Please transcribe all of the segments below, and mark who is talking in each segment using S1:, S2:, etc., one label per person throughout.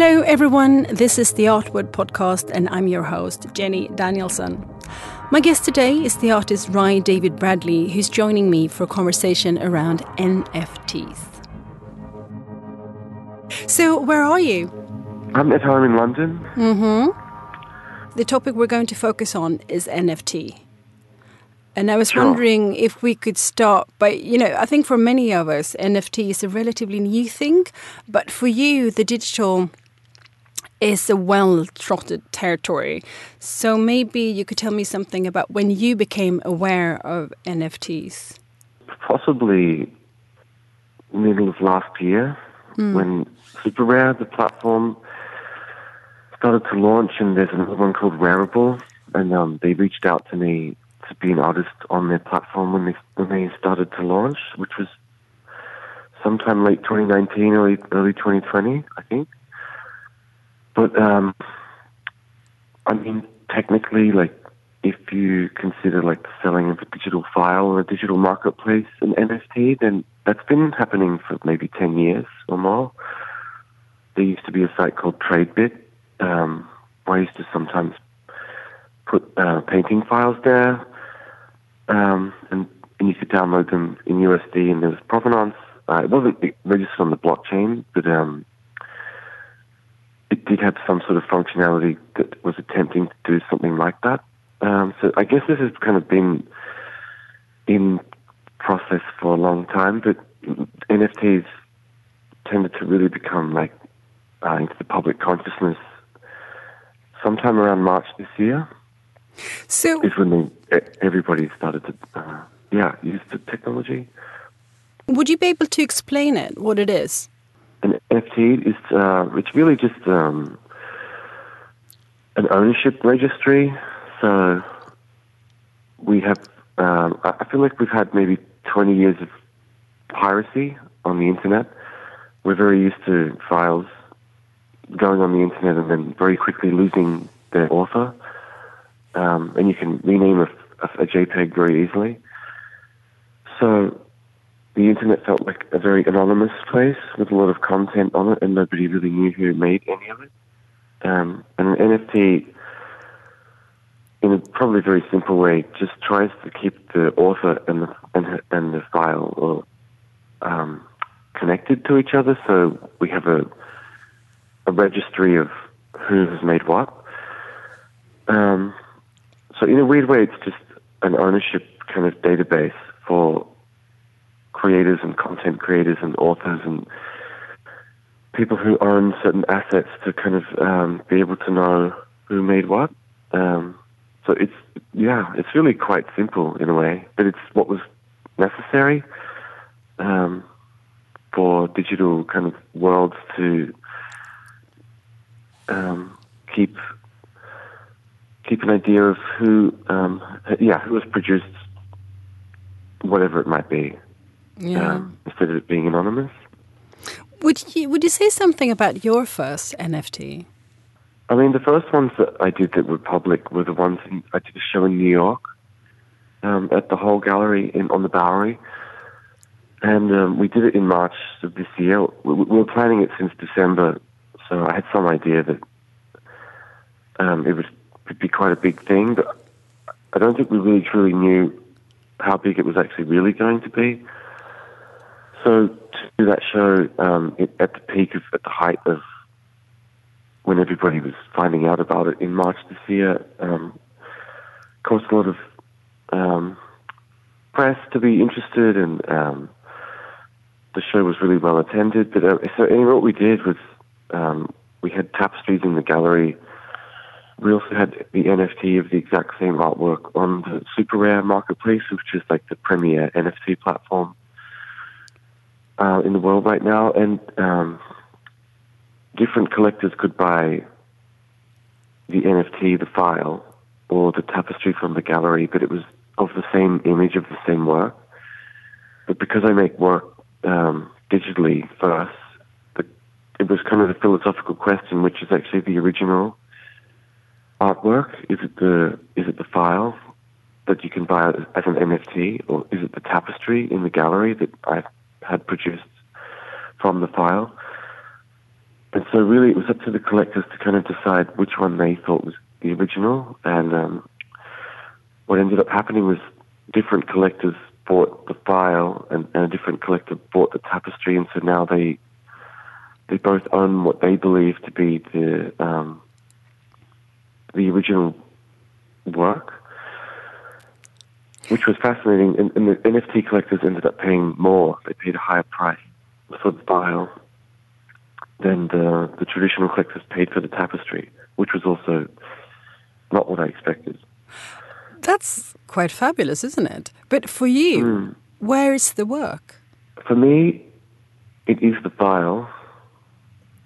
S1: Hello, everyone. This is the Artwood podcast, and I'm your host, Jenny Danielson. My guest today is the artist Ry David Bradley, who's joining me for a conversation around NFTs. So, where are you?
S2: I'm at home in London.
S1: Mm-hmm. The topic we're going to focus on is NFT. And I was
S2: Sure.
S1: wondering if we could start by, you know, I think for many of us, NFT is a relatively new thing, but for you, the digital is a well trotted territory. So maybe you could tell me something about when you became aware of NFTs.
S2: Possibly middle of last year when Super Rare, the platform, started to launch, and there's another one called Rarible, and um, they reached out to me to be an artist on their platform when they when they started to launch, which was sometime late 2019, early early 2020, I think. But um, I mean, technically, like if you consider like the selling of a digital file in a digital marketplace, an NFT, then that's been happening for maybe 10 years or more. There used to be a site called TradeBit, um, where I used to sometimes put uh, painting files there, um, and, and you could download them in USD, and there was provenance. Uh, it wasn't registered on the blockchain, but um, it did have some sort of functionality that was attempting to do something like that. Um, so I guess this has kind of been in process for a long time, but NFTs tended to really become like uh, into the public consciousness sometime around March this year
S1: So,
S2: is when they, everybody started to uh, yeah use the technology.
S1: would you be able to explain it, what it is?
S2: An NFT is uh, it's really just um, an ownership registry. So we have um, I feel like we've had maybe 20 years of piracy on the internet. We're very used to files going on the internet and then very quickly losing their author. Um, and you can rename a, a, a JPEG very easily. So the internet felt like a very anonymous place with a lot of content on it, and nobody really knew who made any of it. Um, and an NFT, in a probably very simple way, just tries to keep the author and the and, and the file or um, connected to each other. So we have a a registry of who has made what. Um, so in a weird way, it's just an ownership kind of database for creators and content creators and authors and people who own certain assets to kind of um, be able to know who made what. Um, so it's yeah, it's really quite simple in a way, but it's what was necessary um, for digital kind of worlds to um, keep keep an idea of who um, yeah who has produced whatever it might be
S1: Yeah.
S2: um, instead of it being anonymous.
S1: would you would you say something about your first NFT?
S2: I mean, the first ones that I did that were public were the ones in, I did a show in New York um, at the Hole gallery in on the Bowery, and um, we did it in March of this year. We, we were planning it since December, so I had some idea that um, it would would be quite a big thing, but I don't think we really truly knew how big it was actually really going to be. So to do that show um, it, at the peak of at the height of when everybody was finding out about it in March this year, um, caused a lot of um, press to be interested, and um, the show was really well attended. But uh, so anyway, what we did was um, we had tapestries in the gallery. We also had the NFT of the exact same artwork on the Super Rare marketplace, which is like the premier NFT platform uh, in the world right now, and um, different collectors could buy the NFT, the file, or the tapestry from the gallery, but it was of the same image of the same work. But because I make work um, digitally first, the, it was kind of the philosophical question, which is actually the original artwork. Is it the is it the file that you can buy as an NFT, or is it the tapestry in the gallery that I had produced from the file? and so really it was up to the collectors to kind of decide which one they thought was the original. And um, what ended up happening was different collectors bought the file, and, and a different collector bought the tapestry, and so now they they both own what they believe to be the um, the original work, which was fascinating. And, and, the NFT collectors ended up paying more; they paid a higher price for the file than the, the traditional collectors paid for the tapestry, which was also not what I expected.
S1: That's quite fabulous, isn't it? But for you, mm. where is the work?
S2: For me, it is the file,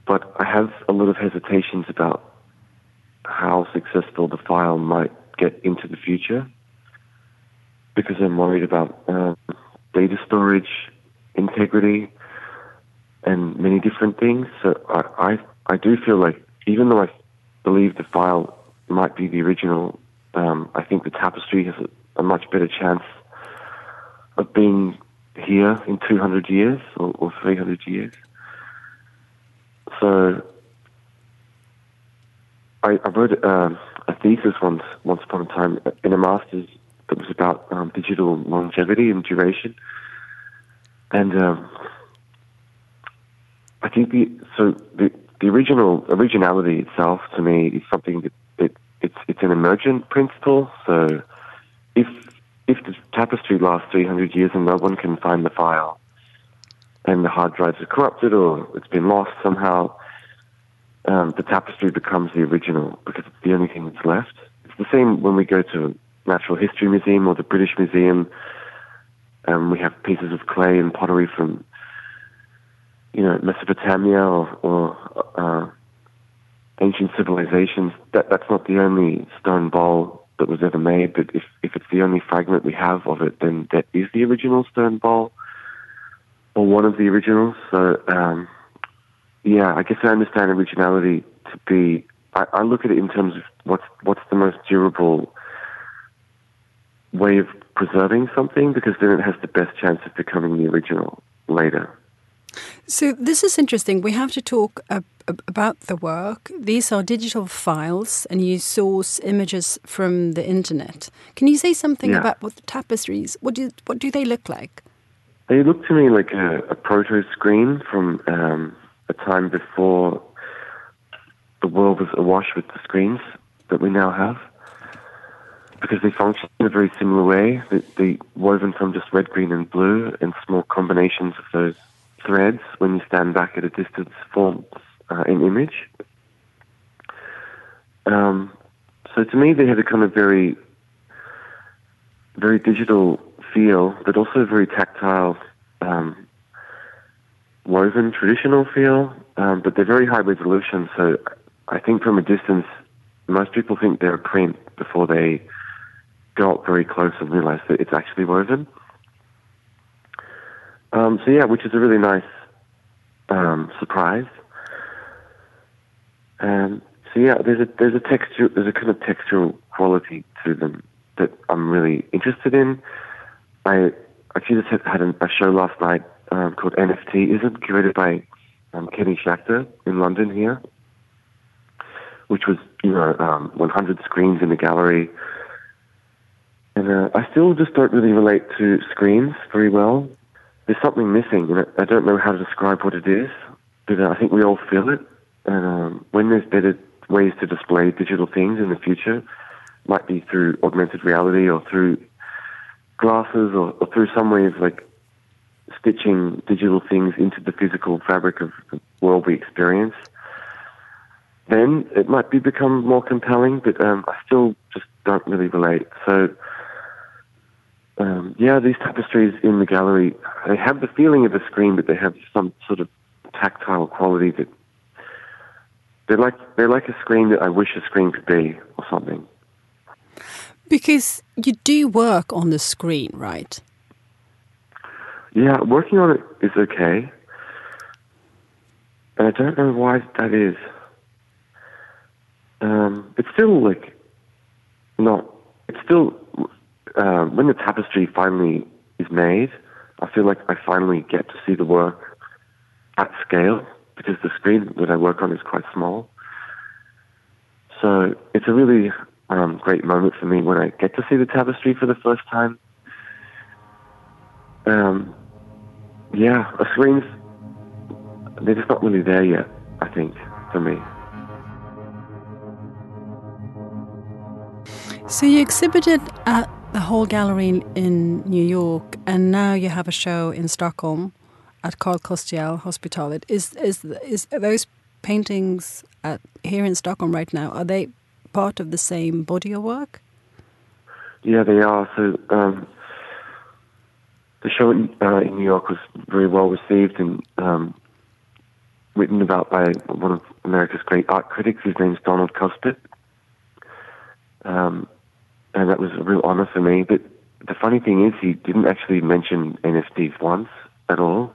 S2: but I have a lot of hesitations about how successful the file might get into the future because I'm worried about uh, data storage, integrity, and many different things. So I, I, I do feel like even though I believe the file might be the original, um, I think the tapestry has a, a, much better chance of being here in 200 years or, or 300 years. So I, I wrote uh, a thesis once, once upon a time in a master's that was about um, digital longevity and duration. And um, I think the so the the original originality itself to me is something that, it's it's an emergent principle. So if if the tapestry lasts 300 years and no one can find the file, and the hard drives are corrupted or it's been lost somehow, um, the tapestry becomes the original because it's the only thing that's left. It's the same when we go to Natural History Museum or the British Museum. Um, we have pieces of clay and pottery from you know, Mesopotamia or, or uh, ancient civilizations, that, that's not the only stone bowl that was ever made. But if, if it's the only fragment we have of it, then that is the original stone bowl or one of the originals. So, um, yeah, I guess I understand originality to be. I, I look at it in terms of what's what's the most durable way of preserving something because then it has the best chance of becoming the original later.
S1: So this is interesting. We have to talk about the work. These are digital files, and you source images from the internet. Can you say something yeah. about what the tapestries? What do what do they look like?
S2: They look to me like a, a proto screen from um, a time before the world was awash with the screens that we now have. Because they function in a very similar way. They, they woven from just red, green, and blue, and small combinations of those threads when you stand back at a distance forms uh, an image. Um, so to me, they had a kind of very, very digital feel, but also a very tactile, um, woven traditional feel. Um, but they're very high resolution. So I think from a distance, most people think they're a print before they go up very close and realized that it's actually woven. Um, so yeah, which is a really nice um, surprise. Um, so yeah, there's a there's a texture there's a kind of textural quality to them that I'm really interested in. I actually just had, had a show last night um, called NFTism, curated by um, Kenny Schachter in London here, which was you know um, 100 screens in the gallery. And uh, I still just don't really relate to screens very well there's something missing, and I don't know how to describe what it is, but I think we all feel it. And um, when there's better ways to display digital things in the future, might be through augmented reality or through glasses or, or through some way of like stitching digital things into the physical fabric of the world we experience, then it might be become more compelling. But um, I still just don't really relate. So um, yeah, these tapestries in the gallery, they have the feeling of a screen, but they have some sort of tactile quality that they're like they're like a screen that I wish a screen could be, or something.
S1: Because you do work on the screen, right?
S2: Yeah, working on it is okay, and I don't know why that is. Um, it's still like not. It's still um, when the tapestry finally is made, I feel like I finally get to see the work at scale because the screen that I work on is quite small. So it's a really um, great moment for me when I get to see the tapestry for the first time. Um, yeah, a screen's they're just not really there yet. I think for me.
S1: So you exhibited at the Hole gallery in New York, and now you have a show in Stockholm at Carl Kostyal Hospital. Is is those paintings at, here in Stockholm right now? Are they part of the same body of work?
S2: Yeah, they are. So um, the show in, uh, in, New York was very well received and um, written about by one of America's great art critics. His name's Donald Kuspit. Um, and that was a real honor for me. But the funny thing is, he didn't actually mention NFTs once at all.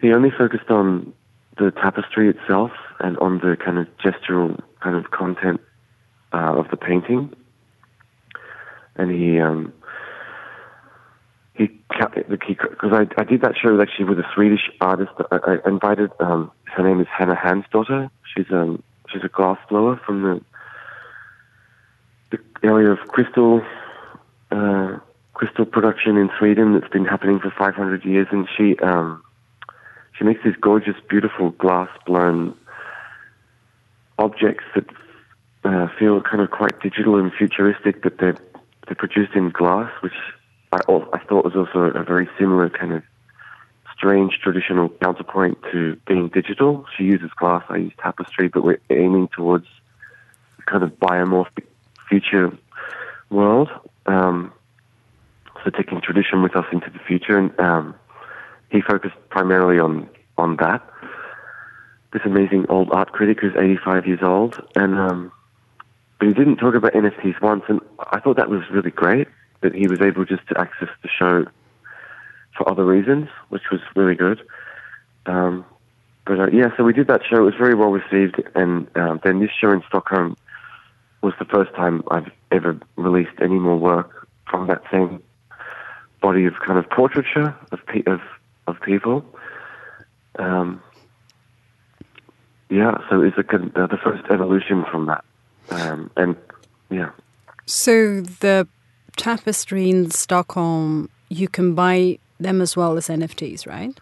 S2: He only focused on the tapestry itself and on the kind of gestural kind of content uh, of the painting. And he um, he because I, I did that show actually with a Swedish artist. I, I invited um, her name is Hanna Hansdotter. She's um she's a glass blower from the area of crystal uh, crystal production in Sweden that's been happening for 500 years, and she um she makes these gorgeous, beautiful glass blown objects that uh, feel kind of quite digital and futuristic, but they're they're produced in glass, which I, I thought was also a very similar kind of strange traditional counterpoint to being digital. She uses glass, I use tapestry, but we're aiming towards kind of biomorphic future world. Um, so taking tradition with us into the future, and um, he focused primarily on on that. This amazing old art critic who's 85 years old, and um, but he didn't talk about NFTs once, and I thought that was really great that he was able just to access the show for other reasons, which was really good. Um, but uh, yeah, so we did that show. It was very well received, and um, then this show in Stockholm was the first time I've ever released any more work from that same body of kind of portraiture of pe- of of people. Um, yeah, so it's a, uh, the first evolution from that, um, and yeah.
S1: So the tapestry in Stockholm, you can buy them as well as NFTs, right?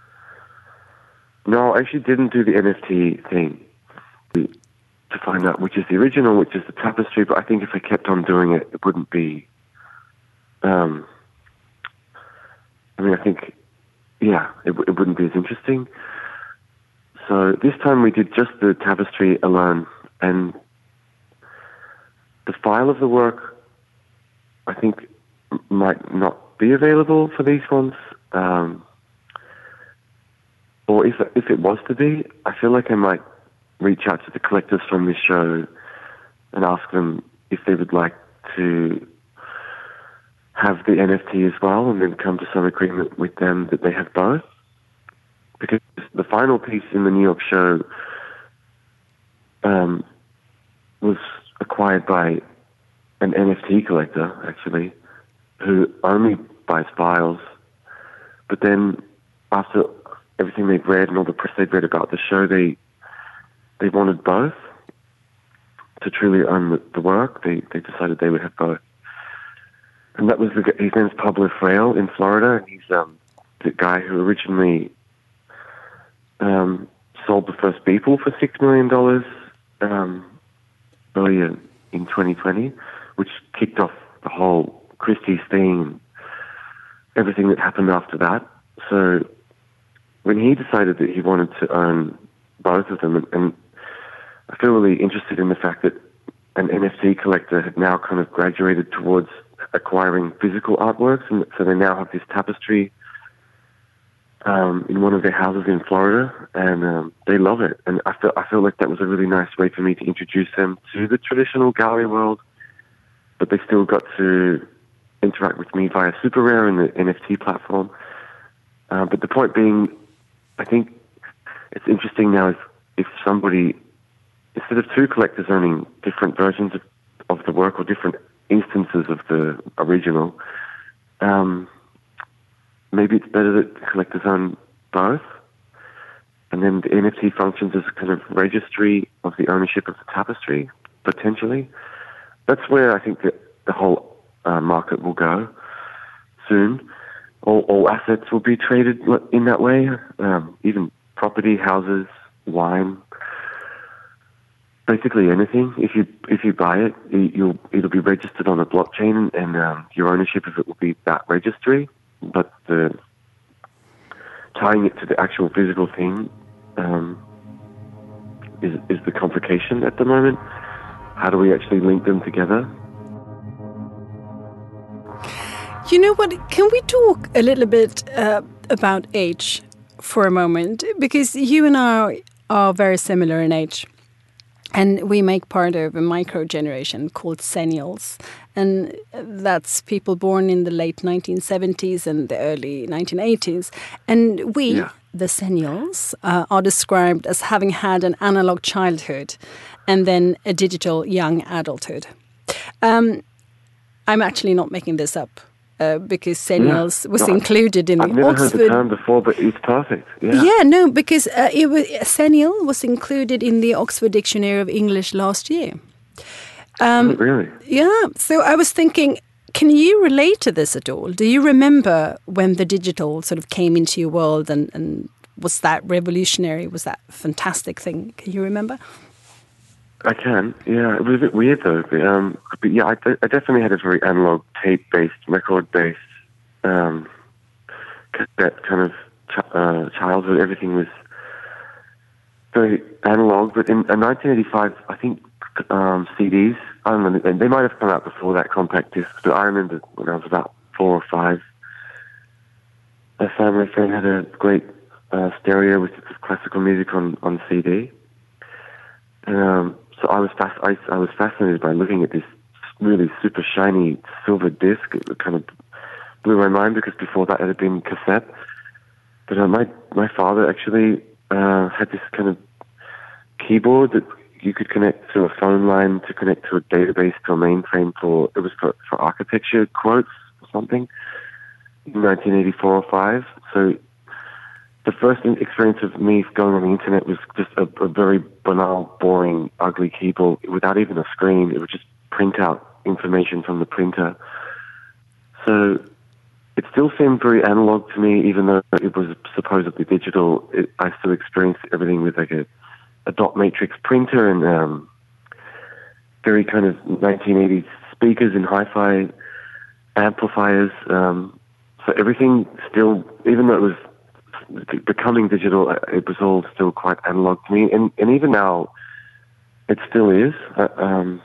S2: No, I actually didn't do the NFT thing to find out which is the original, which is the tapestry. But I think if I kept on doing it, it wouldn't be. Um, I mean, I think, yeah, it, it wouldn't be as interesting. So this time we did just the tapestry alone, and the file of the work I think might not be available for these ones. Um, or if if it was to be, I feel like I might reach out to the collectors from this show and ask them if they would like to have the NFT as well, and then come to some agreement with them that they have both. Because the final piece in the New York show um, was acquired by an NFT collector actually, who only buys files. But then after everything they've read and all the press they've read about the show, they they wanted both to truly own the, work. They they decided they would have both, and that was the his name's Pablo Fraile in Florida, and he's um, the guy who originally um, sold the first Beeple for six million dollars um, earlier in 2020 which kicked off the whole Christie's thing, everything that happened after that. So when he decided that he wanted to own both of them, and, and I feel really interested in the fact that an NFT collector had now kind of graduated towards acquiring physical artworks, and so they now have this tapestry um, in one of their houses in Florida, and um, they love it. And I feel I feel like that was a really nice way for me to introduce them to the traditional gallery world but they still got to interact with me via Super Rare and the NFT platform. Uh, but the point being, I think it's interesting now if, if somebody, instead of two collectors owning different versions of, of the work or different instances of the original, um, maybe it's better that collectors own both. And then the NFT functions as a kind of registry of the ownership of the tapestry, potentially. That's where I think that the whole uh, market will go soon. All, all assets will be traded in that way, um, even property, houses, wine, basically anything. If you if you buy it, you'll it'll be registered on the blockchain, and um, your ownership of it will be that registry. But the tying it to the actual physical thing um, is is the complication at the moment. How do we actually link them together?
S1: You know what? Can we talk a little bit uh, about age for a moment? Because you and I are very similar in age. And we make part of a micro generation called Xennials. And that's people born in the late 1970s and the early 1980s. And we, yeah. the Xennials, uh, are described as having had an analog childhood and then a digital young adulthood. Um, I'm actually not making this up. Uh, because Xennials yeah. was no, included in
S2: I've
S1: the
S2: never
S1: Oxford.
S2: heard the term before, but it's perfect. Yeah,
S1: yeah no, because uh, it was Xennial was included in the Oxford Dictionary of English last year.
S2: Um, really?
S1: Yeah. So I was thinking, can you relate to this at all? Do you remember when the digital sort of came into your world, and, and was that revolutionary? Was that fantastic thing? Can you remember?
S2: I can, yeah. It was a bit weird though, but, um, but yeah, I, I definitely had a very analog, tape-based, record-based, um, cassette kind of ch- uh, childhood. Everything was very analog. But in, in 1985, I think um, CDs. I don't know. They might have come out before that compact disc, but I remember when I was about four or five. A family friend had a great uh, stereo with classical music on on CD. Um, so I was fast, I, I was fascinated by looking at this really super shiny silver disc. It kind of blew my mind because before that it had been cassette. But uh, my my father actually uh, had this kind of keyboard that you could connect to a phone line to connect to a database to a mainframe for it was for, for architecture quotes or something in 1984 or 5. So the first experience of me going on the internet was just a, a very banal, boring, ugly keyboard without even a screen. It would just print out information from the printer. So it still seemed very analog to me, even though it was supposedly digital. It, I still experienced everything with like a, a dot matrix printer and um, very kind of 1980s speakers and hi-fi amplifiers. Um, so everything still, even though it was becoming digital, uh, it was all still quite analog to me, and and even now, it still is. Uh, um,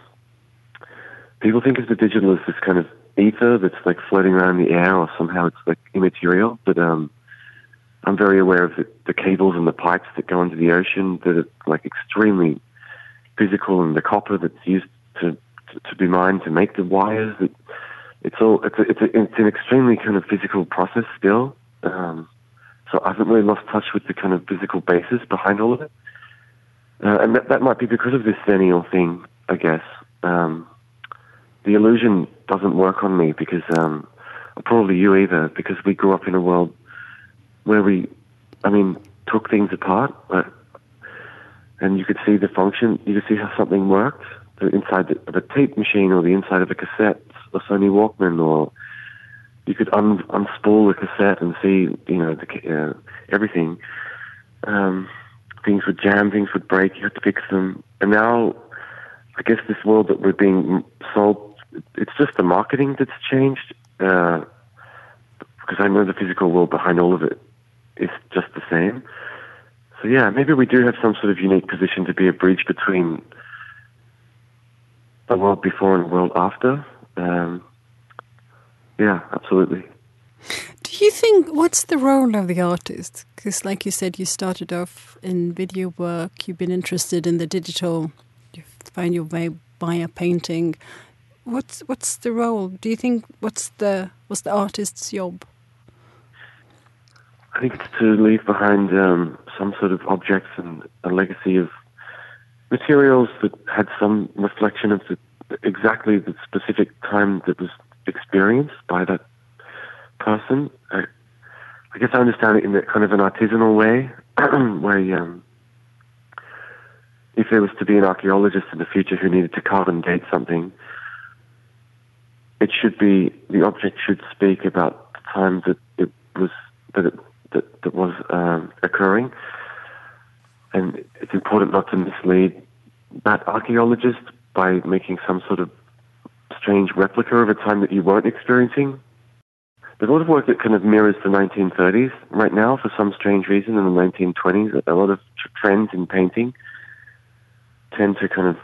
S2: people think of the digital as this kind of ether that's like floating around in the air, or somehow it's like immaterial. But um, I'm very aware of the, the cables and the pipes that go into the ocean that are like extremely physical, and the copper that's used to to, to be mined to make the wires. It's all it's a, it's, a, it's an extremely kind of physical process still. Um, so I haven't really lost touch with the kind of physical basis behind all of it. Uh, and that, that might be because of this Xennial thing, I guess. Um, the illusion doesn't work on me because, um, probably you either, because we grew up in a world where we, I mean, took things apart, and you could see the function, you could see how something worked, the inside of a tape machine or the inside of a cassette, or Sony Walkman, or you could un, unspool the cassette and see, you know, the, uh, everything. Um, things would jam, things would break, you had to fix them. And now, I guess this world that we're being sold, it's just the marketing that's changed. Uh, because I know the physical world behind all of it is just the same. So yeah, maybe we do have some sort of unique position to be a bridge between the world before and the world after. Um, yeah, absolutely.
S1: Do you think what's the role of the artist? Because, like you said, you started off in video work. You've been interested in the digital. You find your way via painting. What's what's the role? Do you think what's the what's the artist's job?
S2: I think it's to leave behind um, some sort of objects and a legacy of materials that had some reflection of the, exactly the specific time that was experienced by that person. I, I guess I understand it in a kind of an artisanal way. where um, if there was to be an archaeologist in the future who needed to carbon date something, it should be the object should speak about the time that it was that it that, that was um, occurring, and it's important not to mislead that archaeologist by making some sort of strange replica of a time that you weren't experiencing. There's a lot of work that kind of mirrors the 1930s right now for some strange reason in the 1920s. A lot of trends in painting tend to kind of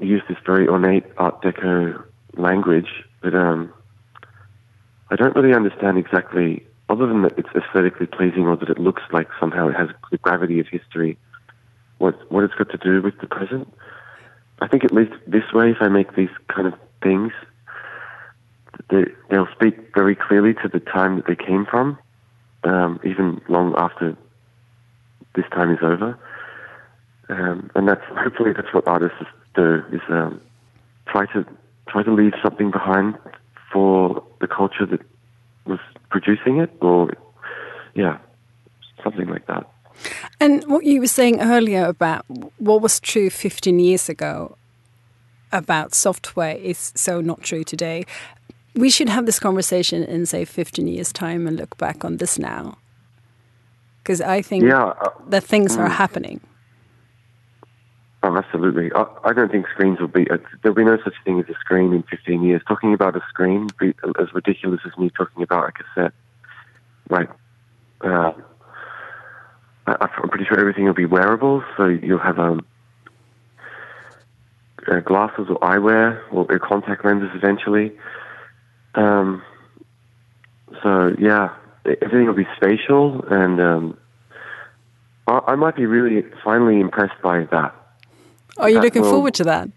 S2: use this very ornate Art Deco language, but um, I don't really understand exactly, other than that it's aesthetically pleasing or that it looks like somehow it has the gravity of history, what what it's got to do with the present. I think at least this way, if I make these kind of things, they, they'll speak very clearly to the time that they came from, um, even long after this time is over. Um, and that's hopefully that's what artists do is um, try to try to leave something behind for the culture that was producing it, or yeah, something like that.
S1: And what you were saying earlier about what was true 15 years ago about software is so not true today. We should have this conversation in, say, 15 years' time and look back on this now. Because I think
S2: yeah, uh,
S1: that things mm. are happening.
S2: Oh, absolutely. I, I, don't think screens will be, uh, there'll be no such thing as a screen in 15 years. Talking about a screen be as ridiculous as me talking about a cassette. Right. Uh, I, am pretty sure everything will be wearable, so you'll have um, uh, glasses or eyewear or contact lenses eventually. Um, so yeah, everything will be spatial, and um, I, I, might be really finally impressed by that.
S1: Are you looking will, forward to that?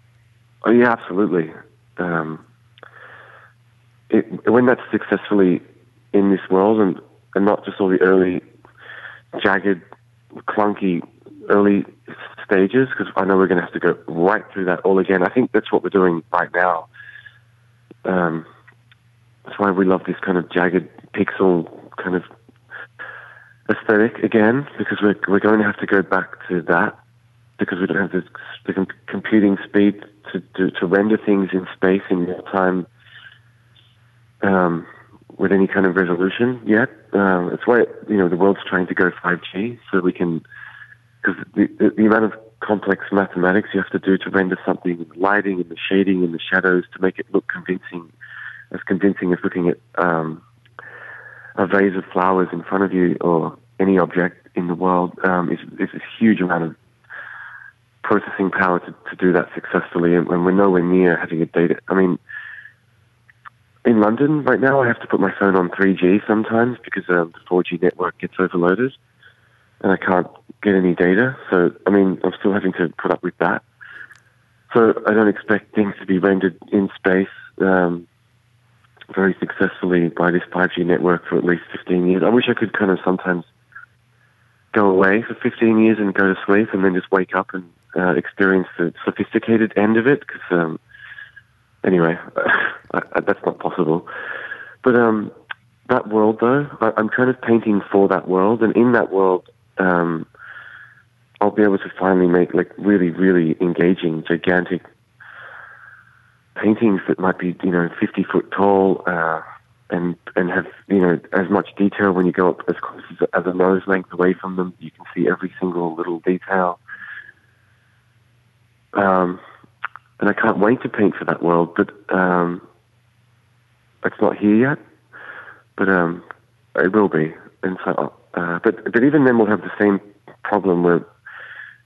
S2: Oh yeah, absolutely. Um, it, when that's successfully in this world, and and not just all the early jagged, clunky early stages because I know we're going to have to go right through that all again. I think that's what we're doing right now. Um, that's why we love this kind of jagged pixel kind of aesthetic again because we're we're going to have to go back to that because we don't have the, the computing speed to, to, to render things in space in real time um, with any kind of resolution yet. Um, that's why you know the world's trying to go 5G so we can because the, the, the, amount of complex mathematics you have to do to render something, the lighting and the shading and the shadows to make it look convincing, as convincing as looking at um, a vase of flowers in front of you or any object in the world um, is, is a huge amount of processing power to, to do that successfully, and, and we're nowhere near having a data. I mean, in London right now, I have to put my phone on 3G sometimes because um, the 4G network gets overloaded and I can't get any data. So, I mean, I'm still having to put up with that. So, I don't expect things to be rendered in space um, very successfully by this 5G network for at least 15 years. I wish I could kind of sometimes go away for 15 years and go to sleep and then just wake up and uh, experience the sophisticated end of it. Because, um, anyway, I, I, that's not possible. But um, that world, though, I, I'm kind of painting for that world, and in that world, um, I'll be able to finally make like really, really engaging, gigantic paintings that might be, you know, 50 foot tall, uh, and, and have, you know, as much detail when you go up as close as, as a nose length away from them. You can see every single little detail. Um, and I can't wait to paint for that world, but, um, it's not here yet, but, um, it will be. And so uh, but but even then, we'll have the same problem where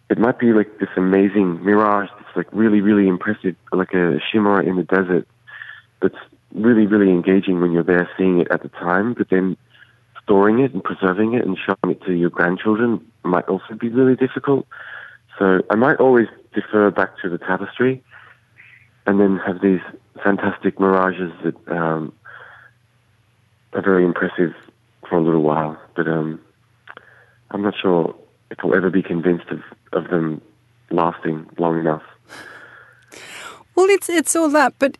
S2: it might be like this amazing mirage that's like really really impressive, like a shimmer in the desert. That's really really engaging when you're there seeing it at the time. But then storing it and preserving it and showing it to your grandchildren might also be really difficult. So I might always defer back to the tapestry, and then have these fantastic mirages that um, are very impressive for a little while, but um, I'm not sure if I'll ever be convinced of, of them lasting long enough.
S1: Well, it's it's all that, but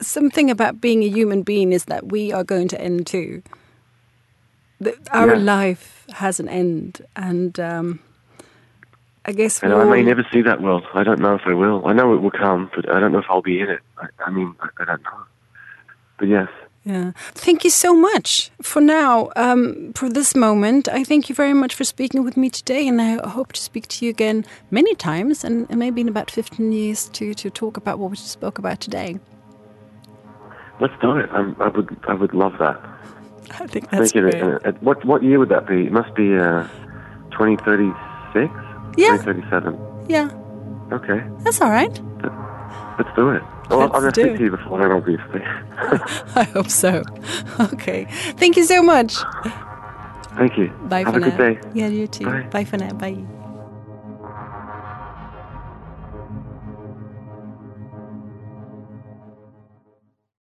S1: something about being a human being is that we are going to end too. the, our
S2: Yeah.
S1: life has an end, and um, I guess
S2: And I may never see that world. I don't know if I will. I know it will come, but I don't know if I'll be in it. I, I mean, I, I don't know. But yes,
S1: Yeah. Thank you so much for now. Um, for this moment, I thank you very much for speaking with me today, and I hope to speak to you again many times, and, and maybe in about fifteen years to to talk about what we spoke about today.
S2: let's do it. I'm, I would, I would love that.
S1: I think that's
S2: Make it.
S1: great.
S2: Uh, what, what year would that be? It must be uh, 2036.
S1: Yeah.
S2: 2037.
S1: yeah,
S2: Okay,
S1: that's all right.
S2: let's do it. Well, I'm going to speak to you before then, obviously.
S1: I hope so. Okay. Thank you so much.
S2: Thank you.
S1: Bye
S2: Have
S1: for
S2: a good day.
S1: Yeah, you too.
S2: Bye.
S1: Bye for now. Bye.